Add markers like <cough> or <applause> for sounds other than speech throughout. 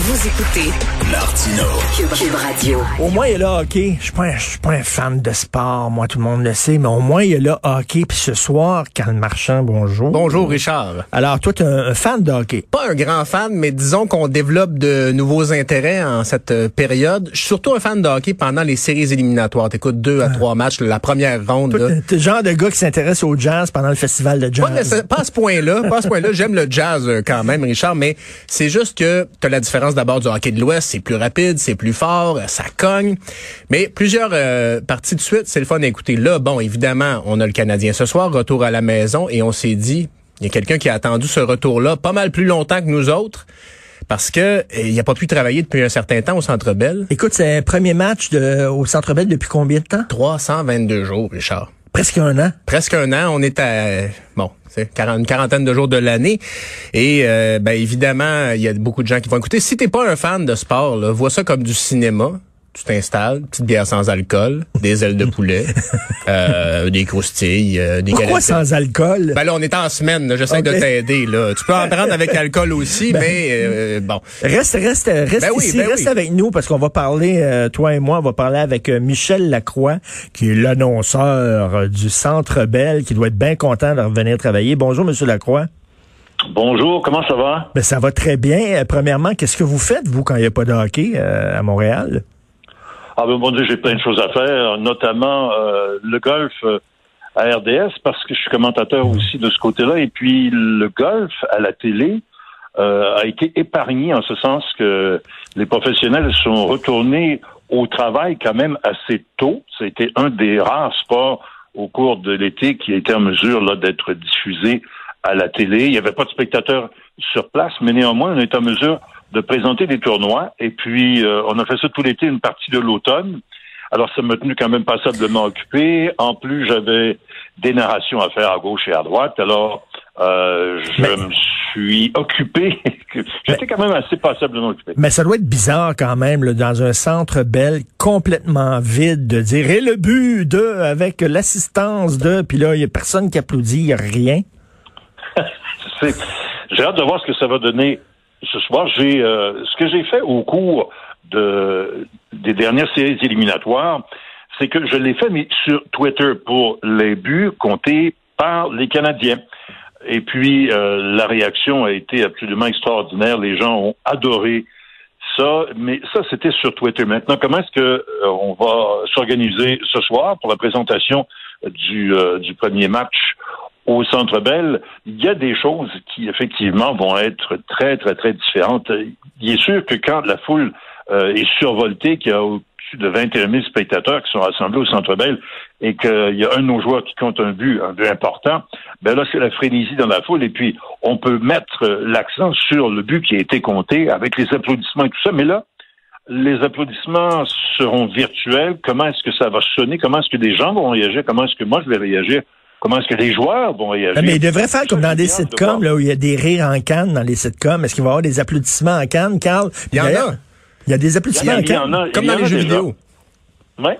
Vous écoutez Martino. Cube, Cube Radio. Au moins, il y a le hockey. Je suis pas, un- je suis pas un fan de sport, moi, tout le monde le sait, mais au moins, il y a le hockey. Puis ce soir, Carl Marchand, bonjour. Bonjour Richard. Alors, toi, tu es un, un fan de hockey? Pas un grand fan, mais disons qu'on développe de nouveaux intérêts en cette euh, période. Je suis surtout un fan de hockey pendant les séries éliminatoires. T'écoutes deux à trois matchs, la première ronde. T'es- le genre de gars qui s'intéresse au jazz pendant le festival de Pas, jazz. nécess- pas à ce point-là, pas à ce point-là. J'aime le jazz euh, quand même, Richard, mais c'est juste que t'as la différence d'abord du hockey de l'Ouest, c'est plus rapide, c'est plus fort, ça cogne. Mais plusieurs euh, parties de suite, c'est le fun à écouter. Là, bon, évidemment, on a le Canadien ce soir, retour à la maison, et on s'est dit, il y a quelqu'un qui a attendu ce retour-là pas mal plus longtemps que nous autres, parce que euh, il a pas pu travailler depuis un certain temps au Centre Bell. Écoute, c'est un premier match de, au Centre Bell depuis combien de temps? 322 jours, Richard. Presque un an. presque un an. On est à bon, c'est 40 une quarantaine de jours de l'année. Et euh, ben évidemment, il y a beaucoup de gens qui vont écouter. Si t'es pas un fan de sport, vois ça comme du cinéma. Tu t'installes, petite bière sans alcool, des ailes de poulet, <laughs> euh, des croustilles, euh, des Pourquoi galettes. sans alcool? Ben là, on est en semaine. J'essaie de t'aider. là. Tu peux en prendre avec alcool aussi, mais euh, bon. Reste, reste, reste Ben oui, ici, ben reste oui. avec nous parce qu'on va parler, euh, toi et moi, on va parler avec euh, Michel Lacroix, qui est l'annonceur euh, du Centre Bell, qui doit être bien content de revenir travailler. Bonjour, Monsieur Lacroix. Bonjour, comment ça va? Ben, ça va très bien. Euh, Premièrement, qu'est-ce que vous faites, vous, quand il n'y a pas de hockey euh, à Montréal? Ah j'ai plein de choses à faire, notamment euh, le golf euh, à RDS, parce que je suis commentateur aussi de ce côté-là, et puis le golf à la télé euh, a été épargné en ce sens que les professionnels sont retournés au travail quand même assez tôt. C'était un des rares sports au cours de l'été qui a été en mesure là d'être diffusé à la télé. Il n'y avait pas de spectateurs sur place, mais néanmoins, on est en mesure de présenter des tournois. Et puis, euh, on a fait ça tout l'été, une partie de l'automne. Alors, ça m'a tenu quand même passablement occupé. En plus, j'avais des narrations à faire à gauche et à droite. Alors, euh, je Mais- me suis occupé. <laughs> J'étais quand même assez passablement occupé. Mais ça doit être bizarre quand même, là, dans un Centre Bell complètement vide, de dire, et le but de, avec l'assistance de, puis là, il n'y a personne qui applaudit, il n'y a rien. <laughs> J'ai hâte de voir ce que ça va donner ce soir. J'ai euh, ce que j'ai fait au cours de des dernières séries éliminatoires, c'est que je l'ai fait mais sur Twitter pour les buts comptés par les Canadiens. Et puis euh, la réaction a été absolument extraordinaire. Les gens ont adoré ça, mais ça c'était sur Twitter. Maintenant, comment est-ce que euh, on va s'organiser ce soir pour la présentation du, euh, du premier match au Centre Bell, il y a des choses qui effectivement vont être très très très différentes. Il est sûr que quand la foule euh, est survoltée, qu'il y a au-dessus de 21 000 spectateurs qui sont rassemblés au Centre Bell et qu'il y a un de nos joueurs qui compte un but, un but important, ben là c'est la frénésie dans la foule et puis on peut mettre l'accent sur le but qui a été compté avec les applaudissements et tout ça, mais là les applaudissements seront virtuels. Comment est-ce que ça va sonner? Comment est-ce que des gens vont réagir? Comment est-ce que moi je vais réagir? Comment est-ce que les joueurs vont réagir? Mais il devrait faire comme dans des de sitcoms, là, où il y a des rires en canne dans les sitcoms. Est-ce qu'il va y avoir des applaudissements en canne, Carl? Il y en a. D'ailleurs, Il y a des applaudissements en y canne. a- Comme y dans les jeux vidéo. Ouais.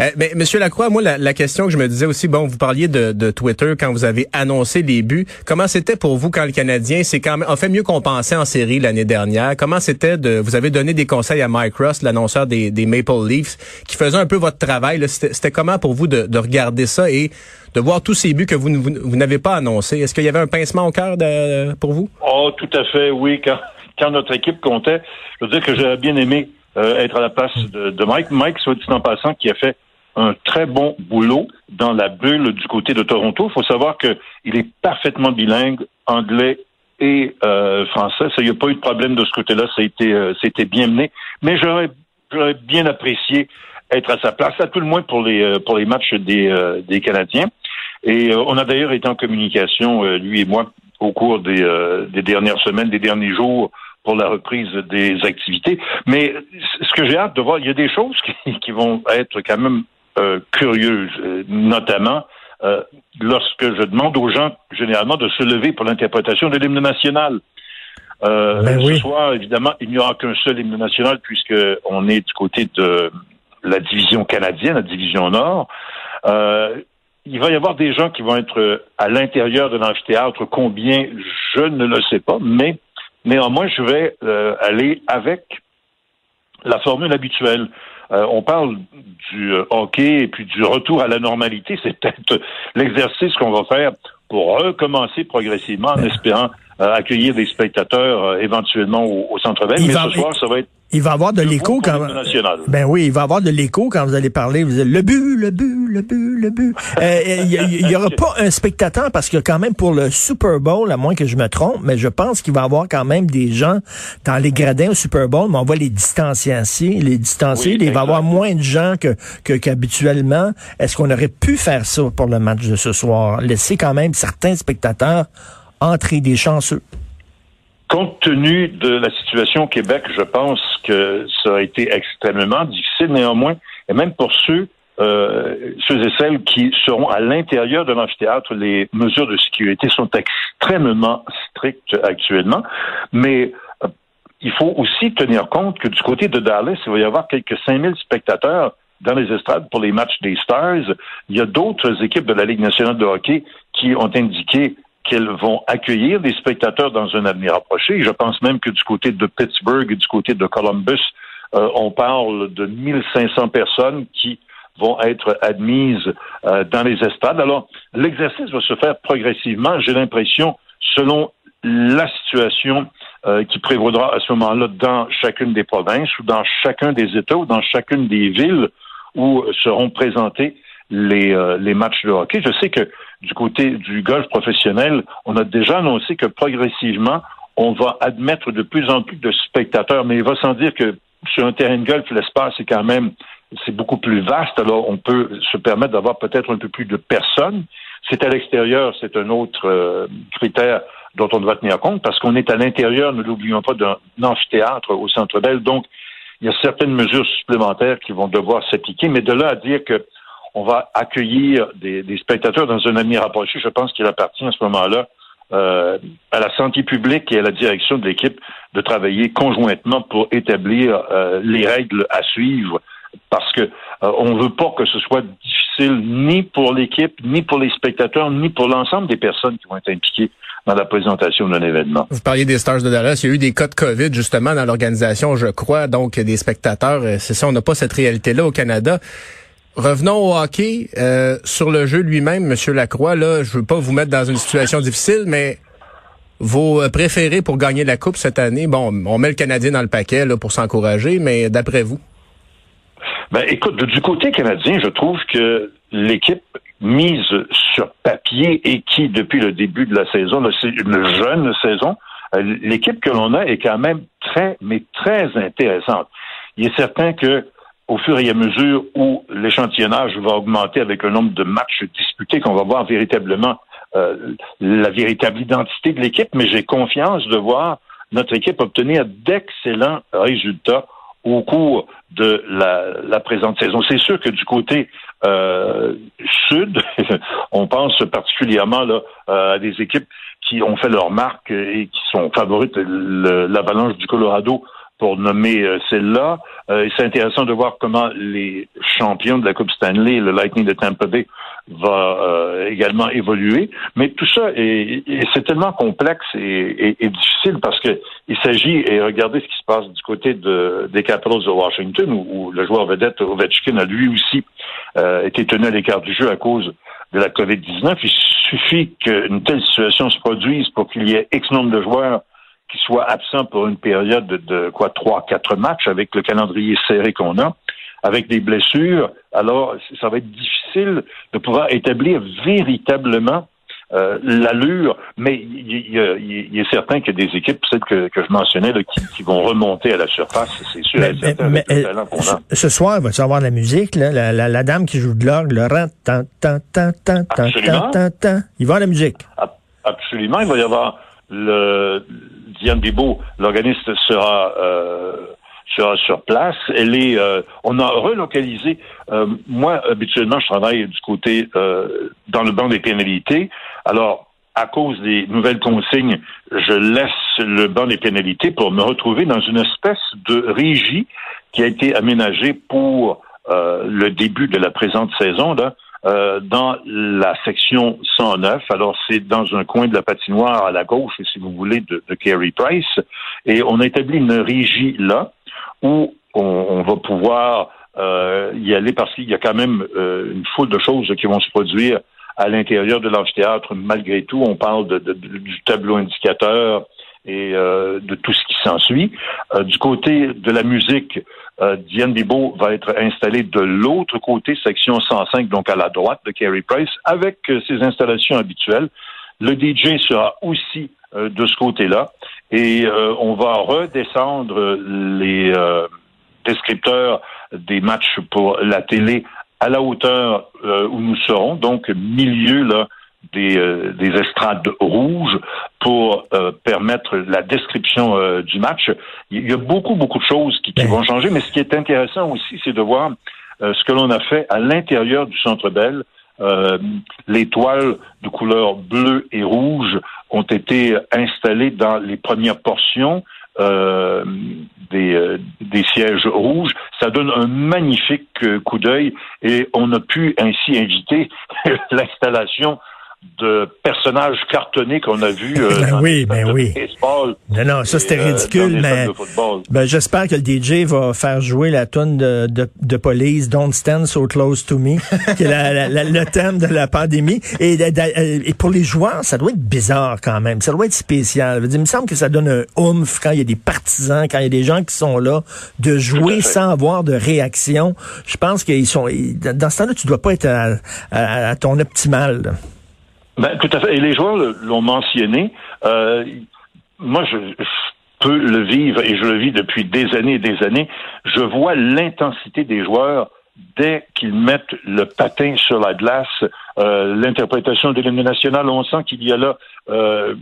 Euh, mais Monsieur Lacroix, moi la, la question que je me disais aussi, bon, vous parliez de, de Twitter quand vous avez annoncé les buts. Comment c'était pour vous quand le Canadien c'est quand même a fait mieux qu'on pensait en série l'année dernière? Comment c'était de vous avez donné des conseils à Mike Ross, l'annonceur des, des Maple Leafs, qui faisait un peu votre travail. C'était comment pour vous de, de regarder ça et de voir tous ces buts que vous, vous, vous n'avez pas annoncés? Est-ce qu'il y avait un pincement au cœur pour vous? Oh, tout à fait, oui. Quand, quand notre équipe comptait, je veux dire que j'aurais bien aimé euh, être à la place de, de Mike. Mike, soit dit en passant, qui a fait un très bon boulot dans la bulle du côté de Toronto. Il faut savoir qu'il est parfaitement bilingue, anglais et euh, français. Ça, il n'y a pas eu de problème de ce côté-là. Été, euh, c'était bien mené. Mais j'aurais, bien apprécié être à sa place, à tout le moins pour les, euh, pour les matchs des, euh, des Canadiens. Et euh, on a d'ailleurs été en communication, euh, lui et moi, au cours des, des dernières semaines, des derniers jours, pour la reprise des activités. Mais ce que j'ai hâte de voir, il y a des choses qui, qui vont être quand même curieuses, notamment lorsque je demande aux gens généralement de se lever pour l'interprétation de l'hymne national. Euh, Ben oui. Ce soir, évidemment, il n'y aura qu'un seul hymne national puisque on est du côté de la division canadienne, la division Nord. Euh, il va y avoir des gens qui vont être à l'intérieur de l'amphithéâtre. Combien, je ne le sais pas, mais néanmoins, je vais euh, aller avec la formule habituelle. Euh, on parle du euh, hockey et puis du retour à la normalité. <laughs> C'est peut-être l'exercice qu'on va faire pour recommencer progressivement en espérant euh, accueillir des spectateurs euh, éventuellement au, au Centre Bell. Il Mais ce soir, ça va être Il va avoir de l'écho quand. Ben oui, il va avoir de l'écho quand vous allez parler. Vous allez le but, le but, le but, le but. Euh, Il y, a- il y aura <laughs> pas un spectateur parce que quand même pour le Super Bowl, à moins que je me trompe, mais je pense qu'il va y avoir quand même des gens dans les gradins au Super Bowl, mais on va les distancier, les distancier. Oui, il va y avoir moins de gens que que- qu'habituellement. Est-ce qu'on aurait pu faire ça pour le match de ce soir? Laisser quand même certains spectateurs entrer des chanceux. Compte tenu de la situation au Québec, je pense que ça a été extrêmement difficile. Néanmoins, et même pour ceux, euh, ceux et celles qui seront à l'intérieur de l'amphithéâtre, les mesures de sécurité sont extrêmement strictes actuellement. Mais euh, il faut aussi tenir compte que du côté de Dallas, il va y avoir quelques 5000 spectateurs dans les estrades pour les matchs des Stars. Il y a d'autres équipes de la Ligue nationale de hockey qui ont indiqué qu'elles vont accueillir des spectateurs dans un avenir approché. Je pense même que du côté de Pittsburgh et du côté de Columbus, euh, on parle de 1500 personnes qui vont être admises euh, dans les estrades. Alors, l'exercice va se faire progressivement, j'ai l'impression, selon la situation euh, qui prévaudra à ce moment-là dans chacune des provinces ou dans chacun des États ou dans chacune des villes où seront présentés les, euh, les matchs de hockey. Je sais que du côté du golf professionnel, on a déjà annoncé que progressivement, on va admettre de plus en plus de spectateurs, mais il va sans dire que sur un terrain de golf, l'espace est quand même c'est beaucoup plus vaste, alors on peut se permettre d'avoir peut-être un peu plus de personnes. C'est à l'extérieur, c'est un autre euh, critère dont on doit tenir compte, parce qu'on est à l'intérieur, ne l'oublions pas, d'un amphithéâtre au Centre Bell, donc il y a certaines mesures supplémentaires qui vont devoir s'appliquer, mais de là à dire que on va accueillir des, des spectateurs dans un avenir approché, je pense qu'il appartient à ce moment-là euh, à la santé publique et à la direction de l'équipe de travailler conjointement pour établir euh, les règles à suivre parce que euh, on veut pas que ce soit difficile ni pour l'équipe, ni pour les spectateurs, ni pour l'ensemble des personnes qui vont être impliquées dans la présentation d'un événement. Vous parliez des Stars de Dallas. Il y a eu des cas de COVID, justement, dans l'organisation, je crois. Donc, des spectateurs. euh, C'est ça, on n'a pas cette réalité-là au Canada. Revenons au hockey. Euh, sur le jeu lui-même, Monsieur Lacroix, là, je veux pas vous mettre dans une situation difficile, mais vos euh, préférés pour gagner la Coupe cette année, bon, on met le Canadien dans le paquet là, pour s'encourager, mais d'après vous? Ben, écoute, du côté canadien, je trouve que l'équipe mise sur papier et qui, depuis le début de la saison, c'est une jeune saison, euh, l'équipe que l'on a est quand même très, mais très intéressante. Il est certain que au fur et à mesure où l'échantillonnage va augmenter avec un nombre de matchs disputés, qu'on va voir véritablement euh, la véritable identité de l'équipe, mais j'ai confiance de voir notre équipe obtenir d'excellents résultats au cours de la, la présente saison. C'est sûr que du côté euh, sud, <laughs> on pense particulièrement là, euh, à des équipes qui ont fait leur marque et qui sont favorites, le- l'Avalanche du Colorado pour nommer euh, celle-là. Euh, c'est intéressant de voir comment les champions de la Coupe Stanley, le Lightning de Tampa Bay, va euh, également évoluer. Mais tout ça, est- c'est tellement complexe et, et- et difficile parce que il s'agit, et regardez ce qui se passe du côté de, des Capitals de Washington, où, où le joueur vedette Ovechkin a lui aussi euh, été tenu à l'écart du jeu à cause de la COVID-19. Il suffit qu'une telle situation se produise pour qu'il y ait X nombre de joueurs qui soient absents pour une période de, quoi trois, quatre matchs avec le calendrier serré qu'on a, avec des blessures. Alors, ça va être difficile de pouvoir établir véritablement euh, l'allure, mais il, est certain qu'il y a des équipes, celles que, que je mentionnais, qui, vont remonter à la surface, c'est sûr. Mais, ce, soir, va tu avoir de la musique, là, la, dame qui joue de l'orgue, le rang, tan, tan, tan, tan, tan, tan, tan, il va y avoir de la musique. Absolument, il va y avoir le Diane Bibo, l'organiste sera euh, sera sur place. Elle est, euh, on a relocalisé. Euh, moi, habituellement, je travaille du côté euh, dans le banc des pénalités. Alors, à cause des nouvelles consignes, je laisse le banc des pénalités pour me retrouver dans une espèce de régie qui a été aménagée pour le début de la présente saison. Là. Euh, dans la section 109. Alors, c'est dans un coin de la patinoire à la gauche, si vous voulez, de, de Carey Price. Et on a établi une régie là où on, va pouvoir euh, y aller parce qu'il y a quand même euh, une foule de choses qui vont se produire à l'intérieur de l'amphithéâtre. Malgré tout, on parle de, du tableau indicateur et de tout ce qui s'ensuit. du côté de la musique, euh, Diane Bibo va être installée de l'autre côté, section 105, donc à la droite de Carey Price, avec euh, ses installations habituelles. Le DJ sera aussi euh, de ce côté-là et on va redescendre les descripteurs des matchs pour la télé à la hauteur où nous serons, donc milieu là des, euh, des estrades rouges pour euh, permettre la description euh, du match. Il y a beaucoup, beaucoup de choses qui, qui ben. vont changer, mais ce qui est intéressant aussi, c'est de voir ce que l'on a fait à l'intérieur du Centre Bell. les toiles de couleur bleue et rouge ont été installées dans les premières portions des, des, sièges rouges. Ça donne un magnifique coup d'œil et on a pu ainsi inviter <laughs> l'installation de personnages cartonnés qu'on a vus euh, <laughs> ben oui, ben oui. Non, non, ça c'était euh, ridicule, mais ben, j'espère que le DJ va faire jouer la tune de, de, de, police Don't Stand So Close to Me, qui est la, la, le thème de la pandémie. Et, et, pour les joueurs, ça doit être bizarre quand même, ça doit être spécial. il me semble que ça donne un oomph quand il y a des partisans, quand il y a des gens qui sont là, de jouer sans avoir de réaction. Je pense qu'ils sont... Dans ce temps-là, tu dois pas être à, à ton optimal. Ben, tout à fait. Et les joueurs l'ont mentionné. Euh, moi, je, peux le vivre et je le vis depuis des années et des années. Je vois l'intensité des joueurs dès qu'ils mettent le patin sur la glace. Euh, L'interprétation de l'hymne national, on sent qu'il y a là euh,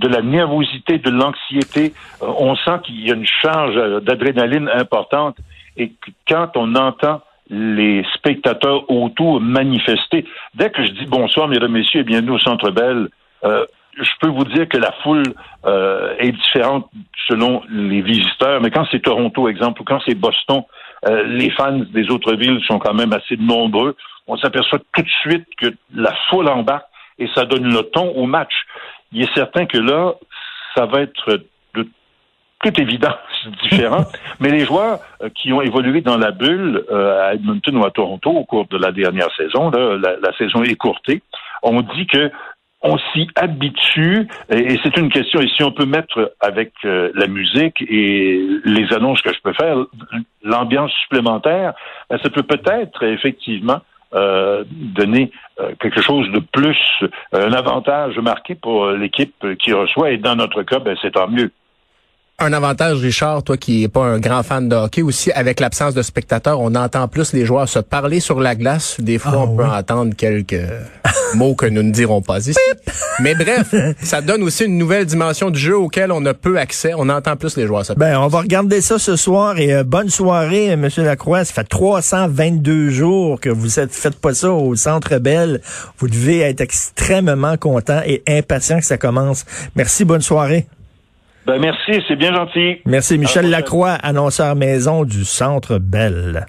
de la nervosité, de l'anxiété. Euh, on sent qu'il y a une charge d'adrénaline importante. Et quand on entend les spectateurs autour manifester. Dès que je dis bonsoir, mesdames, messieurs, et bienvenue au Centre Bell, euh, je peux vous dire que la foule euh, est différente selon les visiteurs, mais quand c'est Toronto, exemple, ou quand c'est Boston, euh, les fans des autres villes sont quand même assez nombreux. On s'aperçoit tout de suite que la foule embarque et ça donne le ton au match. Il est certain que là, ça va être toute évidence <laughs> différent. <laughs> Mais les joueurs euh, qui ont évolué dans la bulle euh, à Edmonton ou à Toronto au cours de la dernière saison, la, la, saison écourtée, ont dit que on s'y habitue et, c'est une question et si on peut mettre avec euh, la musique et les annonces que je peux faire l'ambiance supplémentaire, ben, ça peut peut-être effectivement euh, donner quelque chose de plus, un avantage marqué pour l'équipe qui reçoit et dans notre cas, ben, c'est tant mieux. Un avantage, Richard, toi qui es pas un grand fan de hockey aussi, avec l'absence de spectateurs, on entend plus les joueurs se parler sur la glace. Des fois, ah on peut entendre quelques <laughs> mots que nous ne dirons pas ici. Mais bref, <laughs> ça donne aussi une nouvelle dimension du jeu auquel on a peu accès. On entend plus les joueurs se parler. Ben, on va regarder ça ce soir et euh, bonne soirée, Monsieur Lacroix. Ça fait 322 jours que vous ne faites pas ça au Centre Bell. Vous devez être extrêmement content et impatient que ça commence. Merci, bonne soirée. Ben merci, c'est bien gentil. Merci. Michel Lacroix, annonceur maison du Centre Bell.